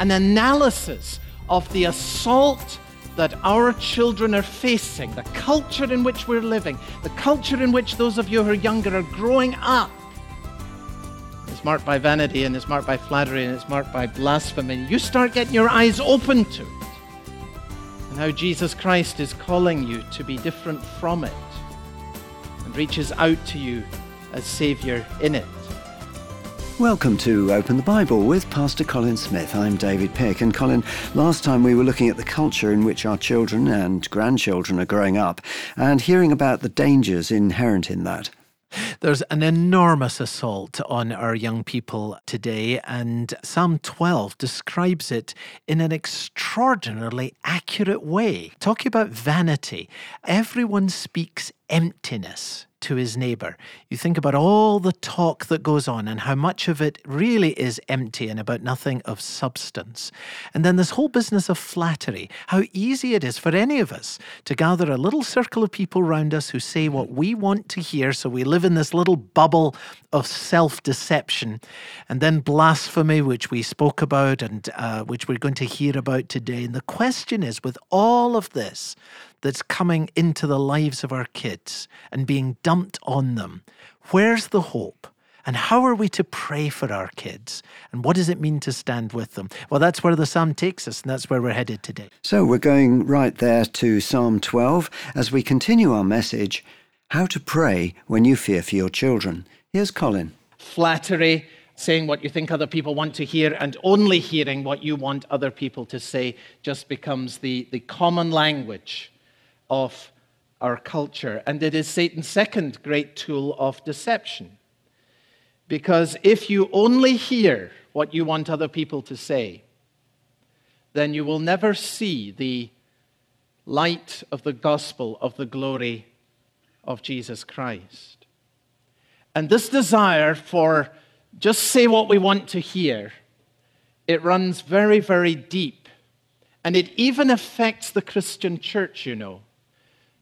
an analysis of the assault that our children are facing, the culture in which we're living, the culture in which those of you who are younger are growing up. It's marked by vanity and it's marked by flattery and it's marked by blasphemy. You start getting your eyes open to it. And how Jesus Christ is calling you to be different from it and reaches out to you as Savior in it. Welcome to Open the Bible with Pastor Colin Smith. I'm David Pick. And Colin, last time we were looking at the culture in which our children and grandchildren are growing up and hearing about the dangers inherent in that. There's an enormous assault on our young people today, and Psalm 12 describes it in an extraordinarily accurate way. Talking about vanity, everyone speaks emptiness to his neighbor. You think about all the talk that goes on and how much of it really is empty and about nothing of substance. And then this whole business of flattery, how easy it is for any of us to gather a little circle of people around us who say what we want to hear. So we live in this little bubble of self deception. And then blasphemy, which we spoke about and uh, which we're going to hear about today. And the question is with all of this, that's coming into the lives of our kids and being dumped on them. Where's the hope? And how are we to pray for our kids? And what does it mean to stand with them? Well, that's where the psalm takes us, and that's where we're headed today. So we're going right there to Psalm 12 as we continue our message How to Pray When You Fear for Your Children. Here's Colin. Flattery, saying what you think other people want to hear, and only hearing what you want other people to say just becomes the, the common language of our culture. And it is Satan's second great tool of deception. Because if you only hear what you want other people to say, then you will never see the light of the gospel of the glory of Jesus Christ. And this desire for just say what we want to hear, it runs very, very deep. And it even affects the Christian church, you know.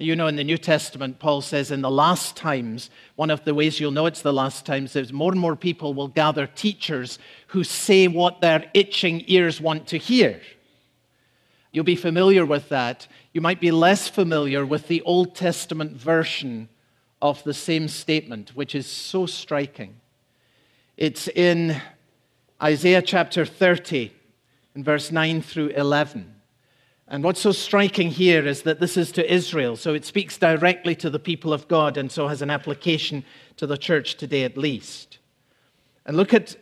You know, in the New Testament, Paul says in the last times, one of the ways you'll know it's the last times is more and more people will gather teachers who say what their itching ears want to hear. You'll be familiar with that. You might be less familiar with the Old Testament version of the same statement, which is so striking. It's in Isaiah chapter 30, in verse 9 through 11. And what's so striking here is that this is to Israel, so it speaks directly to the people of God and so has an application to the church today at least. And look at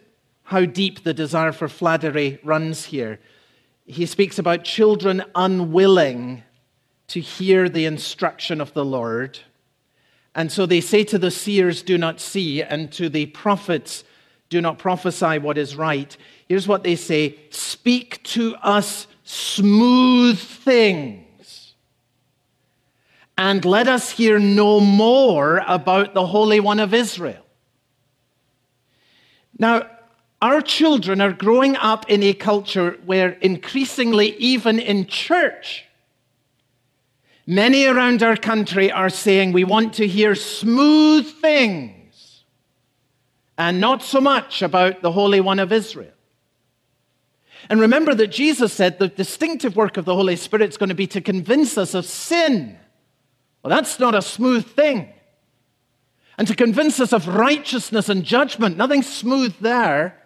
how deep the desire for flattery runs here. He speaks about children unwilling to hear the instruction of the Lord. And so they say to the seers, Do not see, and to the prophets, Do not prophesy what is right. Here's what they say Speak to us smooth things. And let us hear no more about the Holy One of Israel. Now, our children are growing up in a culture where increasingly, even in church, many around our country are saying we want to hear smooth things and not so much about the Holy One of Israel. And remember that Jesus said the distinctive work of the Holy Spirit is going to be to convince us of sin. Well, that's not a smooth thing. And to convince us of righteousness and judgment, nothing smooth there.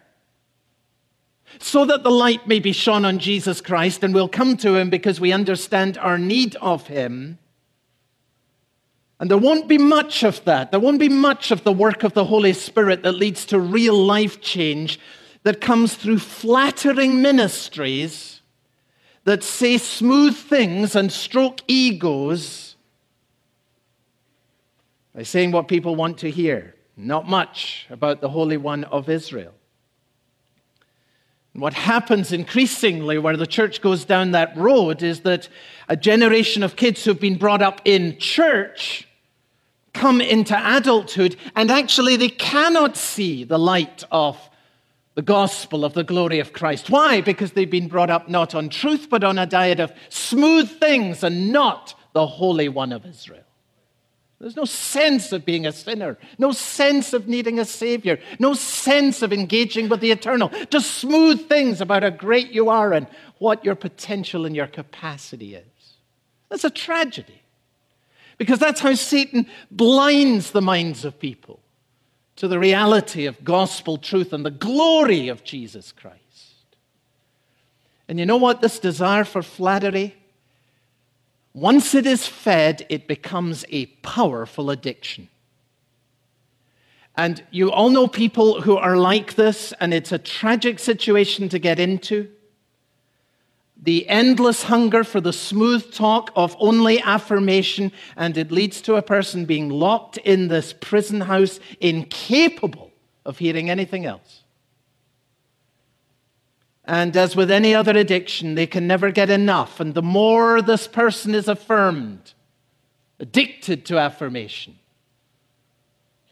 So that the light may be shone on Jesus Christ and we'll come to him because we understand our need of him. And there won't be much of that. There won't be much of the work of the Holy Spirit that leads to real life change that comes through flattering ministries that say smooth things and stroke egos by saying what people want to hear. Not much about the Holy One of Israel. What happens increasingly where the church goes down that road is that a generation of kids who've been brought up in church come into adulthood and actually they cannot see the light of the gospel of the glory of Christ. Why? Because they've been brought up not on truth, but on a diet of smooth things and not the Holy One of Israel. There's no sense of being a sinner, no sense of needing a Savior, no sense of engaging with the eternal. Just smooth things about how great you are and what your potential and your capacity is. That's a tragedy because that's how Satan blinds the minds of people to the reality of gospel truth and the glory of Jesus Christ. And you know what? This desire for flattery once it is fed, it becomes a powerful addiction. And you all know people who are like this, and it's a tragic situation to get into. The endless hunger for the smooth talk of only affirmation, and it leads to a person being locked in this prison house, incapable of hearing anything else. And as with any other addiction, they can never get enough. And the more this person is affirmed, addicted to affirmation,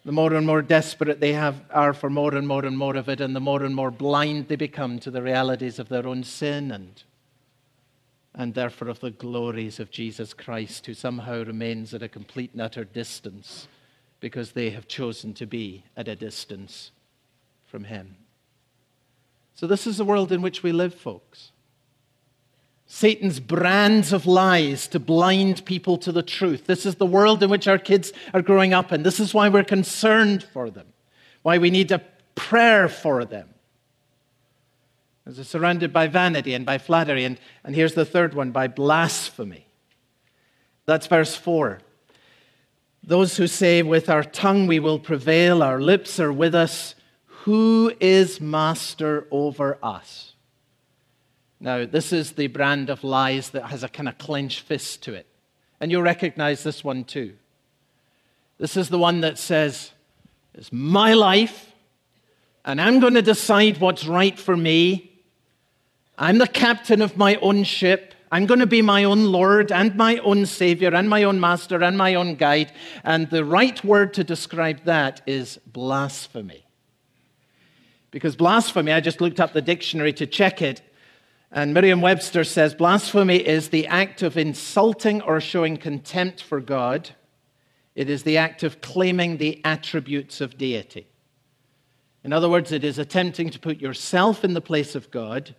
the more and more desperate they have, are for more and more and more of it, and the more and more blind they become to the realities of their own sin and, and therefore of the glories of Jesus Christ, who somehow remains at a complete and utter distance because they have chosen to be at a distance from Him. So, this is the world in which we live, folks. Satan's brands of lies to blind people to the truth. This is the world in which our kids are growing up in. This is why we're concerned for them, why we need a prayer for them. They're surrounded by vanity and by flattery. And, and here's the third one by blasphemy. That's verse 4. Those who say, With our tongue we will prevail, our lips are with us, who is master over us? Now, this is the brand of lies that has a kind of clenched fist to it. And you'll recognize this one too. This is the one that says, It's my life, and I'm going to decide what's right for me. I'm the captain of my own ship. I'm going to be my own Lord and my own Savior and my own Master and my own guide. And the right word to describe that is blasphemy. Because blasphemy, I just looked up the dictionary to check it, and Merriam Webster says blasphemy is the act of insulting or showing contempt for God. It is the act of claiming the attributes of deity. In other words, it is attempting to put yourself in the place of God,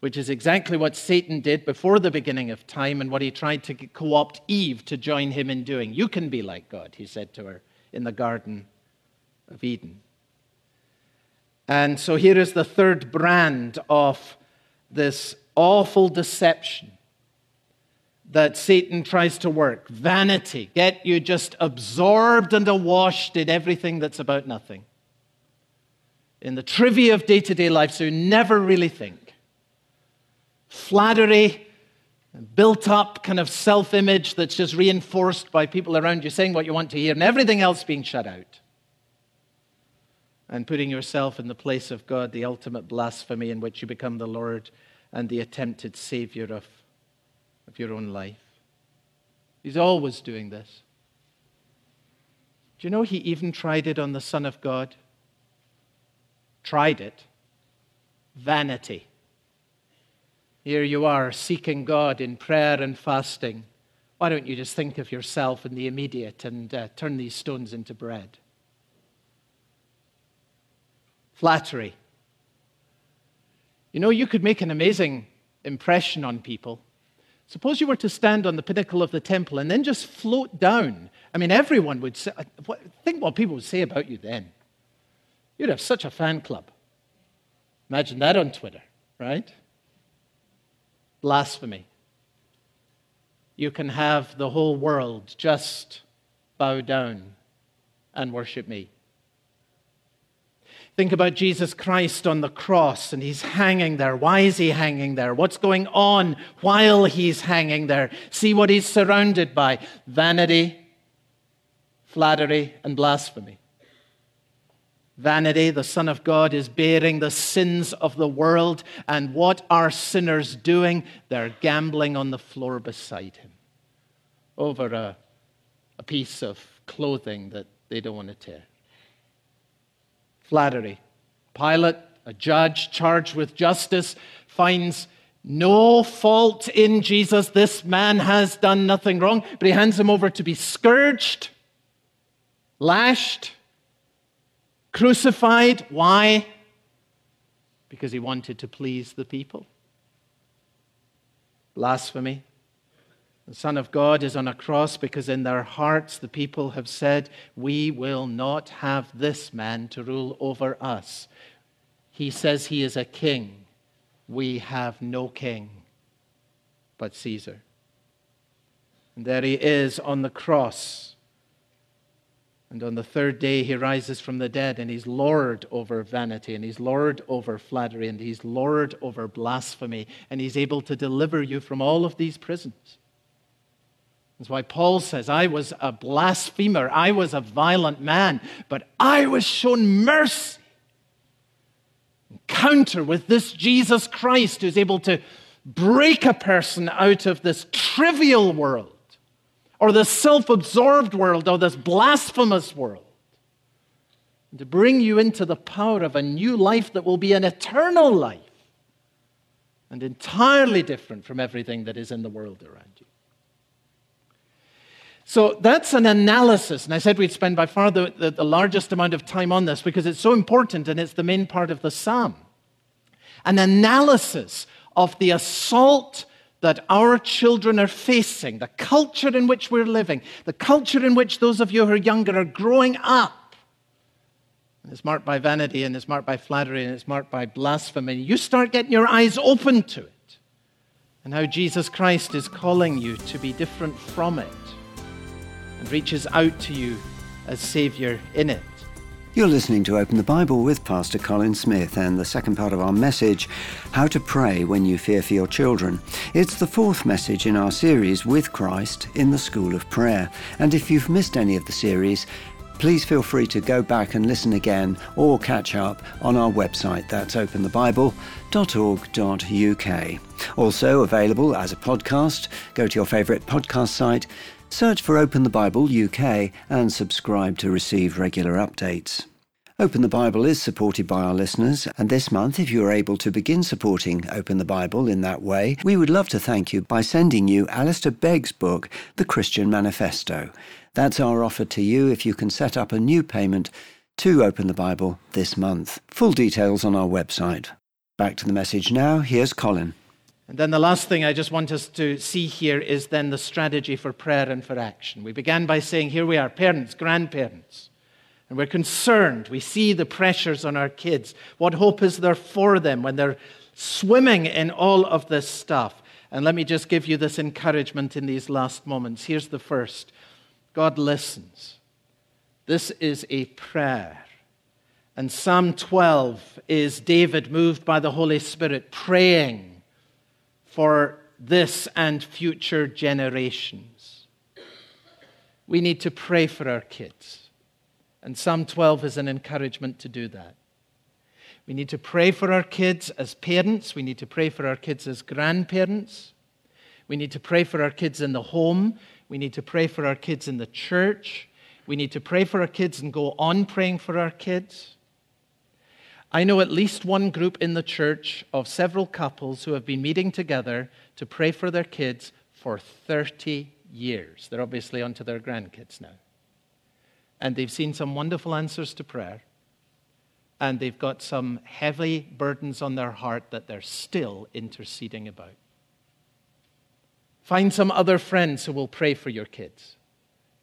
which is exactly what Satan did before the beginning of time and what he tried to co opt Eve to join him in doing. You can be like God, he said to her in the Garden of Eden. And so here is the third brand of this awful deception that Satan tries to work vanity, get you just absorbed and awashed in everything that's about nothing. In the trivia of day to day life, so you never really think. Flattery, built up kind of self image that's just reinforced by people around you saying what you want to hear, and everything else being shut out and putting yourself in the place of God, the ultimate blasphemy in which you become the Lord and the attempted Savior of, of your own life. He's always doing this. Do you know he even tried it on the Son of God? Tried it. Vanity. Here you are seeking God in prayer and fasting. Why don't you just think of yourself in the immediate and uh, turn these stones into bread? Flattery. You know, you could make an amazing impression on people. Suppose you were to stand on the pinnacle of the temple and then just float down. I mean, everyone would say, think what people would say about you then. You'd have such a fan club. Imagine that on Twitter, right? Blasphemy. You can have the whole world just bow down and worship me. Think about Jesus Christ on the cross and he's hanging there. Why is he hanging there? What's going on while he's hanging there? See what he's surrounded by vanity, flattery, and blasphemy. Vanity, the Son of God, is bearing the sins of the world. And what are sinners doing? They're gambling on the floor beside him over a, a piece of clothing that they don't want to tear flattery. Pilate, a judge charged with justice, finds no fault in Jesus. This man has done nothing wrong, but he hands him over to be scourged lashed, crucified. Why? Because he wanted to please the people. Blasphemy. The Son of God is on a cross because in their hearts the people have said, We will not have this man to rule over us. He says he is a king. We have no king but Caesar. And there he is on the cross. And on the third day, he rises from the dead, and he's Lord over vanity, and he's Lord over flattery, and he's Lord over blasphemy, and he's able to deliver you from all of these prisons. That's why Paul says, I was a blasphemer, I was a violent man, but I was shown mercy. Encounter with this Jesus Christ who's able to break a person out of this trivial world or this self absorbed world or this blasphemous world and to bring you into the power of a new life that will be an eternal life and entirely different from everything that is in the world around you. So that's an analysis. And I said we'd spend by far the, the, the, largest amount of time on this because it's so important and it's the main part of the psalm. An analysis of the assault that our children are facing, the culture in which we're living, the culture in which those of you who are younger are growing up. And it's marked by vanity and it's marked by flattery and it's marked by blasphemy. You start getting your eyes open to it and how Jesus Christ is calling you to be different from it and reaches out to you as Savior in it. You're listening to Open the Bible with Pastor Colin Smith and the second part of our message, How to Pray When You Fear for Your Children. It's the fourth message in our series with Christ in the School of Prayer. And if you've missed any of the series, please feel free to go back and listen again or catch up on our website. That's openthebible.org.uk. Also available as a podcast, go to your favourite podcast site Search for Open the Bible UK and subscribe to receive regular updates. Open the Bible is supported by our listeners, and this month, if you are able to begin supporting Open the Bible in that way, we would love to thank you by sending you Alistair Begg's book, The Christian Manifesto. That's our offer to you if you can set up a new payment to Open the Bible this month. Full details on our website. Back to the message now. Here's Colin. And then the last thing I just want us to see here is then the strategy for prayer and for action. We began by saying, here we are, parents, grandparents, and we're concerned. We see the pressures on our kids. What hope is there for them when they're swimming in all of this stuff? And let me just give you this encouragement in these last moments. Here's the first God listens. This is a prayer. And Psalm 12 is David moved by the Holy Spirit praying for this and future generations. We need to pray for our kids. And Psalm 12 is an encouragement to do that. We need to pray for our kids as parents. We need to pray for our kids as grandparents. We need to pray for our kids in the home. We need to pray for our kids in the church. We need to pray for our kids and go on praying for our kids. I know at least one group in the church of several couples who have been meeting together to pray for their kids for 30 years. They're obviously onto their grandkids now. And they've seen some wonderful answers to prayer. And they've got some heavy burdens on their heart that they're still interceding about. Find some other friends who will pray for your kids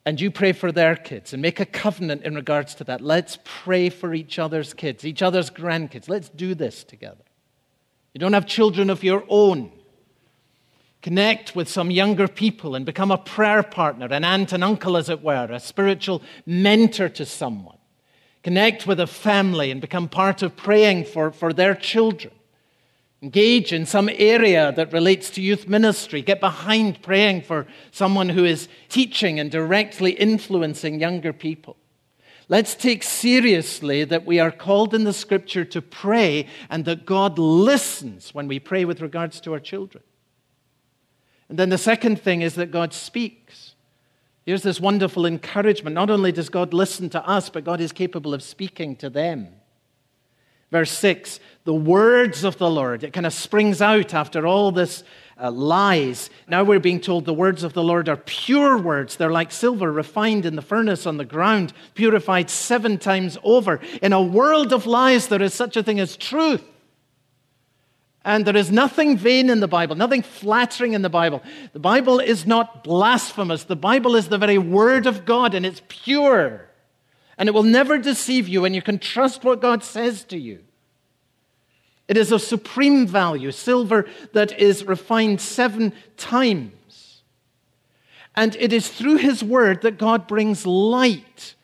and you pray for their kids and make a covenant in regards to that. Let's pray for each other's kids, each other's grandkids. Let's do this together. You don't have children of your own. Connect with some younger people and become a prayer partner, an aunt and uncle, as it were, a spiritual mentor to someone. Connect with a family and become part of praying for, for their children. Engage in some area that relates to youth ministry. Get behind praying for someone who is teaching and directly influencing younger people. Let's take seriously that we are called in the scripture to pray and that God listens when we pray with regards to our children. And then the second thing is that God speaks. Here's this wonderful encouragement. Not only does God listen to us, but God is capable of speaking to them. Verse 6 the words of the Lord. It kind of springs out after all this uh, lies. Now we're being told the words of the Lord are pure words. They're like silver refined in the furnace on the ground, purified seven times over. In a world of lies, there is such a thing as truth. And there is nothing vain in the Bible, nothing flattering in the Bible. The Bible is not blasphemous. The Bible is the very Word of God, and it's pure. And it will never deceive you, and you can trust what God says to you. It is of supreme value, silver that is refined seven times. And it is through his word that God brings light.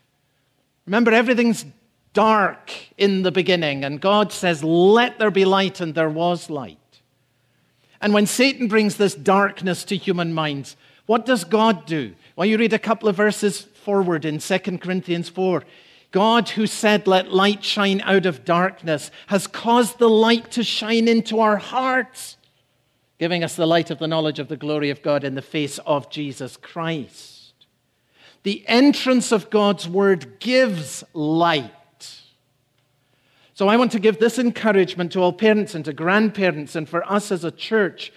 Remember, everything's dark in the beginning, and God says, Let there be light, and there was light. And when Satan brings this darkness to human minds, what does God do? Well, you read a couple of verses forward in 2 Corinthians 4. God, who said, Let light shine out of darkness, has caused the light to shine into our hearts, giving us the light of the knowledge of the glory of God in the face of Jesus Christ. The entrance of God's word gives light. So I want to give this encouragement to all parents and to grandparents and for us as a church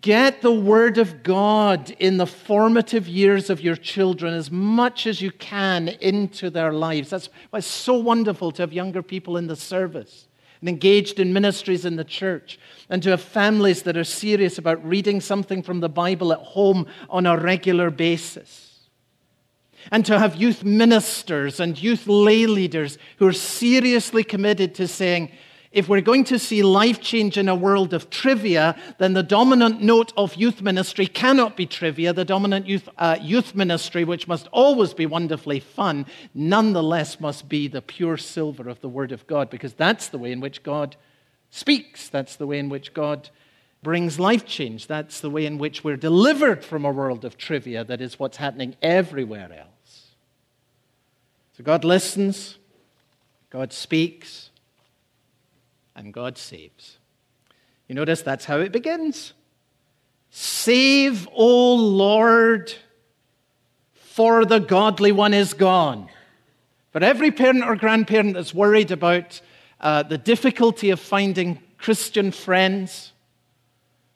Get the Word of God in the formative years of your children as much as you can into their lives. That's why it's so wonderful to have younger people in the service and engaged in ministries in the church, and to have families that are serious about reading something from the Bible at home on a regular basis. And to have youth ministers and youth lay leaders who are seriously committed to saying, if we're going to see life change in a world of trivia, then the dominant note of youth ministry cannot be trivia. The dominant youth, uh, youth ministry, which must always be wonderfully fun, nonetheless must be the pure silver of the Word of God, because that's the way in which God speaks. That's the way in which God brings life change. That's the way in which we're delivered from a world of trivia that is what's happening everywhere else. So God listens, God speaks and God saves. You notice that's how it begins. Save, O Lord, for the godly one is gone. For every parent or grandparent that's worried about uh, the difficulty of finding Christian friends,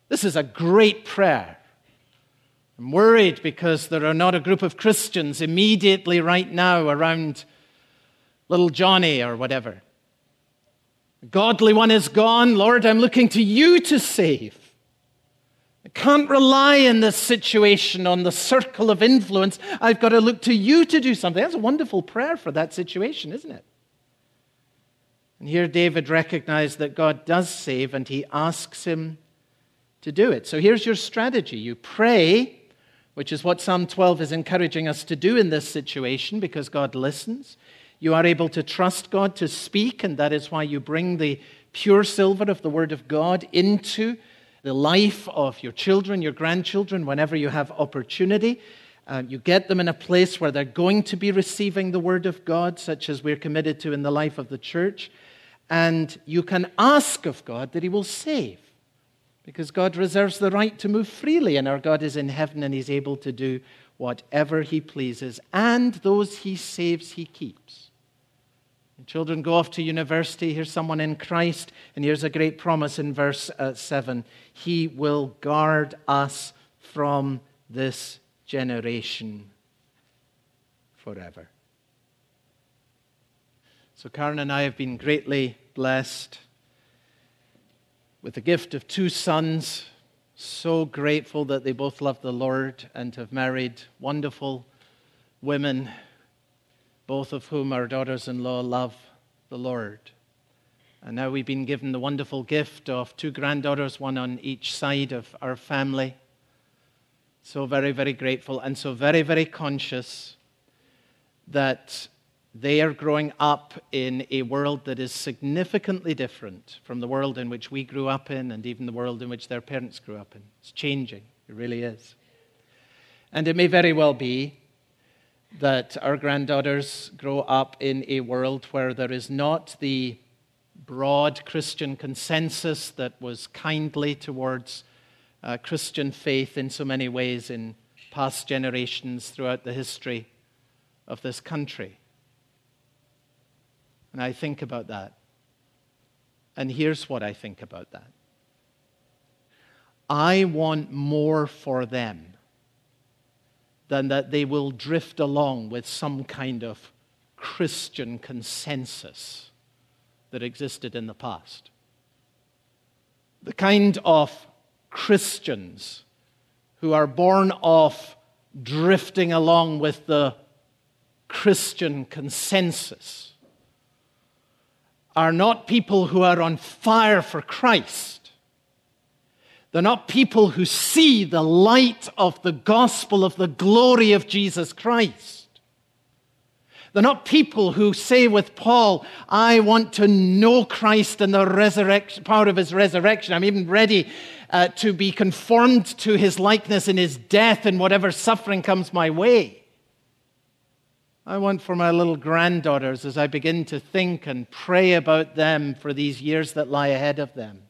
this is a great prayer. I'm worried because there are not a group of Christians immediately right now around little Johnny or whatever. The godly one is gone. Lord, I'm looking to you to save. I can't rely in this situation on the circle of influence. I've got to look to you to do something. That's a wonderful prayer for that situation, isn't it? And here David recognized that God does save and he asks him to do it. So here's your strategy you pray, which is what Psalm 12 is encouraging us to do in this situation because God listens. You are able to trust God to speak, and that is why you bring the pure silver of the Word of God into the life of your children, your grandchildren, whenever you have opportunity. Uh, you get them in a place where they're going to be receiving the Word of God, such as we're committed to in the life of the church. And you can ask of God that He will save, because God reserves the right to move freely, and our God is in heaven and He's able to do whatever He pleases, and those He saves, He keeps. Children go off to university. Here's someone in Christ. And here's a great promise in verse uh, 7 He will guard us from this generation forever. So, Karen and I have been greatly blessed with the gift of two sons. So grateful that they both love the Lord and have married wonderful women both of whom our daughters in law love the Lord. And now we've been given the wonderful gift of two granddaughters, one on each side of our family. So very, very grateful and so very, very conscious that they are growing up in a world that is significantly different from the world in which we grew up in and even the world in which their parents grew up in. It's changing, it really is. And it may very well be that our granddaughters grow up in a world where there is not the broad Christian consensus that was kindly towards uh, Christian faith in so many ways in past generations throughout the history of this country. And I think about that. And here's what I think about that I want more for them than that they will drift along with some kind of Christian consensus that existed in the past. The kind of Christians who are born of drifting along with the Christian consensus are not people who are on fire for Christ. They're not people who see the light of the gospel of the glory of Jesus Christ. They're not people who say with Paul, I want to know Christ and the resurrection, power of his resurrection. I'm even ready uh, to be conformed to his likeness in his death and whatever suffering comes my way. I want for my little granddaughters as I begin to think and pray about them for these years that lie ahead of them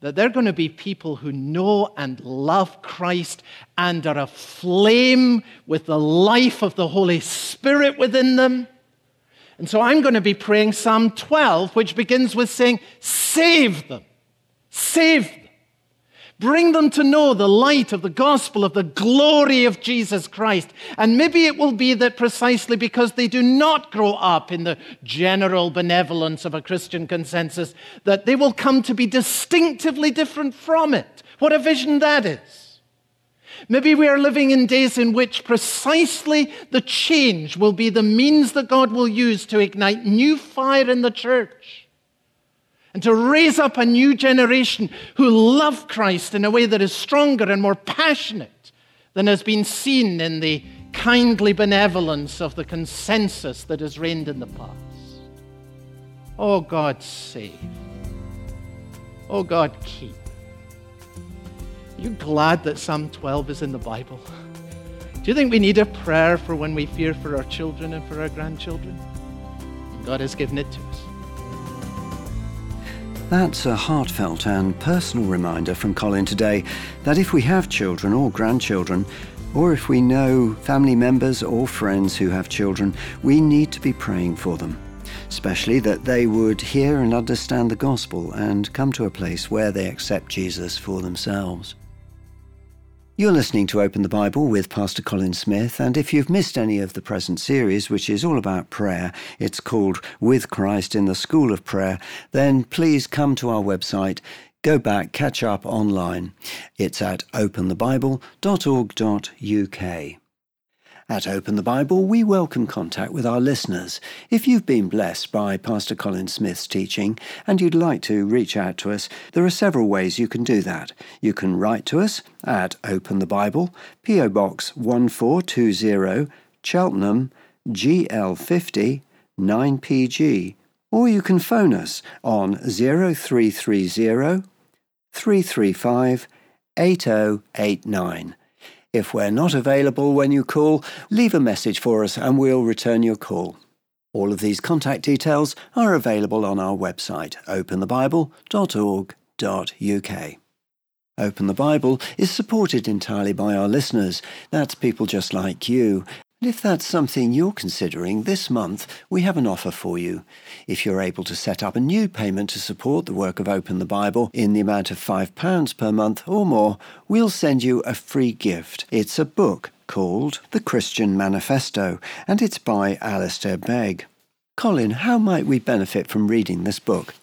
that they're going to be people who know and love Christ and are aflame with the life of the Holy Spirit within them. And so I'm going to be praying Psalm 12, which begins with saying, Save them, save them. Bring them to know the light of the gospel of the glory of Jesus Christ. And maybe it will be that precisely because they do not grow up in the general benevolence of a Christian consensus, that they will come to be distinctively different from it. What a vision that is. Maybe we are living in days in which precisely the change will be the means that God will use to ignite new fire in the church and to raise up a new generation who love Christ in a way that is stronger and more passionate than has been seen in the kindly benevolence of the consensus that has reigned in the past. Oh God, save. Oh God, keep. Are you glad that Psalm 12 is in the Bible? Do you think we need a prayer for when we fear for our children and for our grandchildren? God has given it to us. That's a heartfelt and personal reminder from Colin today that if we have children or grandchildren, or if we know family members or friends who have children, we need to be praying for them, especially that they would hear and understand the gospel and come to a place where they accept Jesus for themselves. You're listening to Open the Bible with Pastor Colin Smith, and if you've missed any of the present series, which is all about prayer, it's called With Christ in the School of Prayer, then please come to our website, go back, catch up online. It's at openthebible.org.uk. At Open the Bible, we welcome contact with our listeners. If you've been blessed by Pastor Colin Smith's teaching and you'd like to reach out to us, there are several ways you can do that. You can write to us at Open the Bible, P.O. Box 1420, Cheltenham, GL50 9PG, or you can phone us on 0330 335 8089. If we're not available when you call, leave a message for us and we'll return your call. All of these contact details are available on our website, openthebible.org.uk. Open the Bible is supported entirely by our listeners. That's people just like you. And if that's something you're considering this month, we have an offer for you. If you're able to set up a new payment to support the work of Open the Bible in the amount of £5 per month or more, we'll send you a free gift. It's a book called The Christian Manifesto, and it's by Alistair Begg. Colin, how might we benefit from reading this book?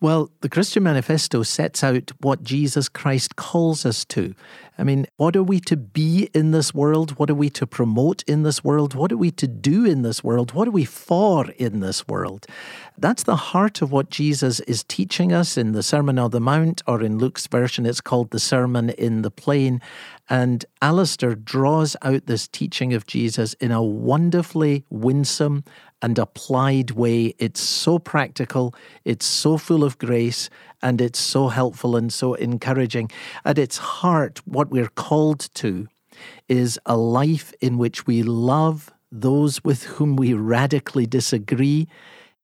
Well, the Christian Manifesto sets out what Jesus Christ calls us to. I mean, what are we to be in this world? What are we to promote in this world? What are we to do in this world? What are we for in this world? That's the heart of what Jesus is teaching us in the Sermon on the Mount, or in Luke's version, it's called the Sermon in the Plain. And Alistair draws out this teaching of Jesus in a wonderfully winsome and applied way. It's so practical, it's so full of grace, and it's so helpful and so encouraging. At its heart, what we're called to is a life in which we love those with whom we radically disagree,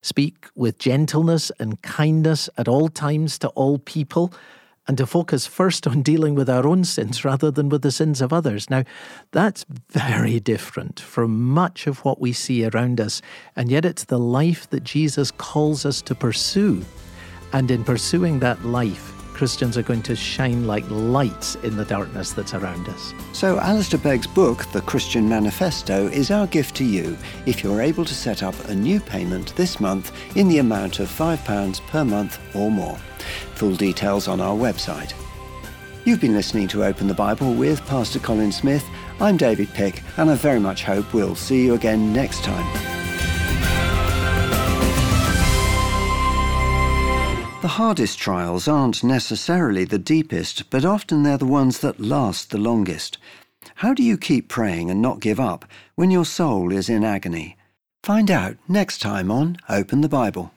speak with gentleness and kindness at all times to all people, and to focus first on dealing with our own sins rather than with the sins of others. Now, that's very different from much of what we see around us, and yet it's the life that Jesus calls us to pursue. And in pursuing that life, Christians are going to shine like lights in the darkness that's around us. So, Alistair Begg's book, The Christian Manifesto, is our gift to you if you're able to set up a new payment this month in the amount of £5 per month or more. Full details on our website. You've been listening to Open the Bible with Pastor Colin Smith. I'm David Pick, and I very much hope we'll see you again next time. The hardest trials aren't necessarily the deepest, but often they're the ones that last the longest. How do you keep praying and not give up when your soul is in agony? Find out next time on Open the Bible.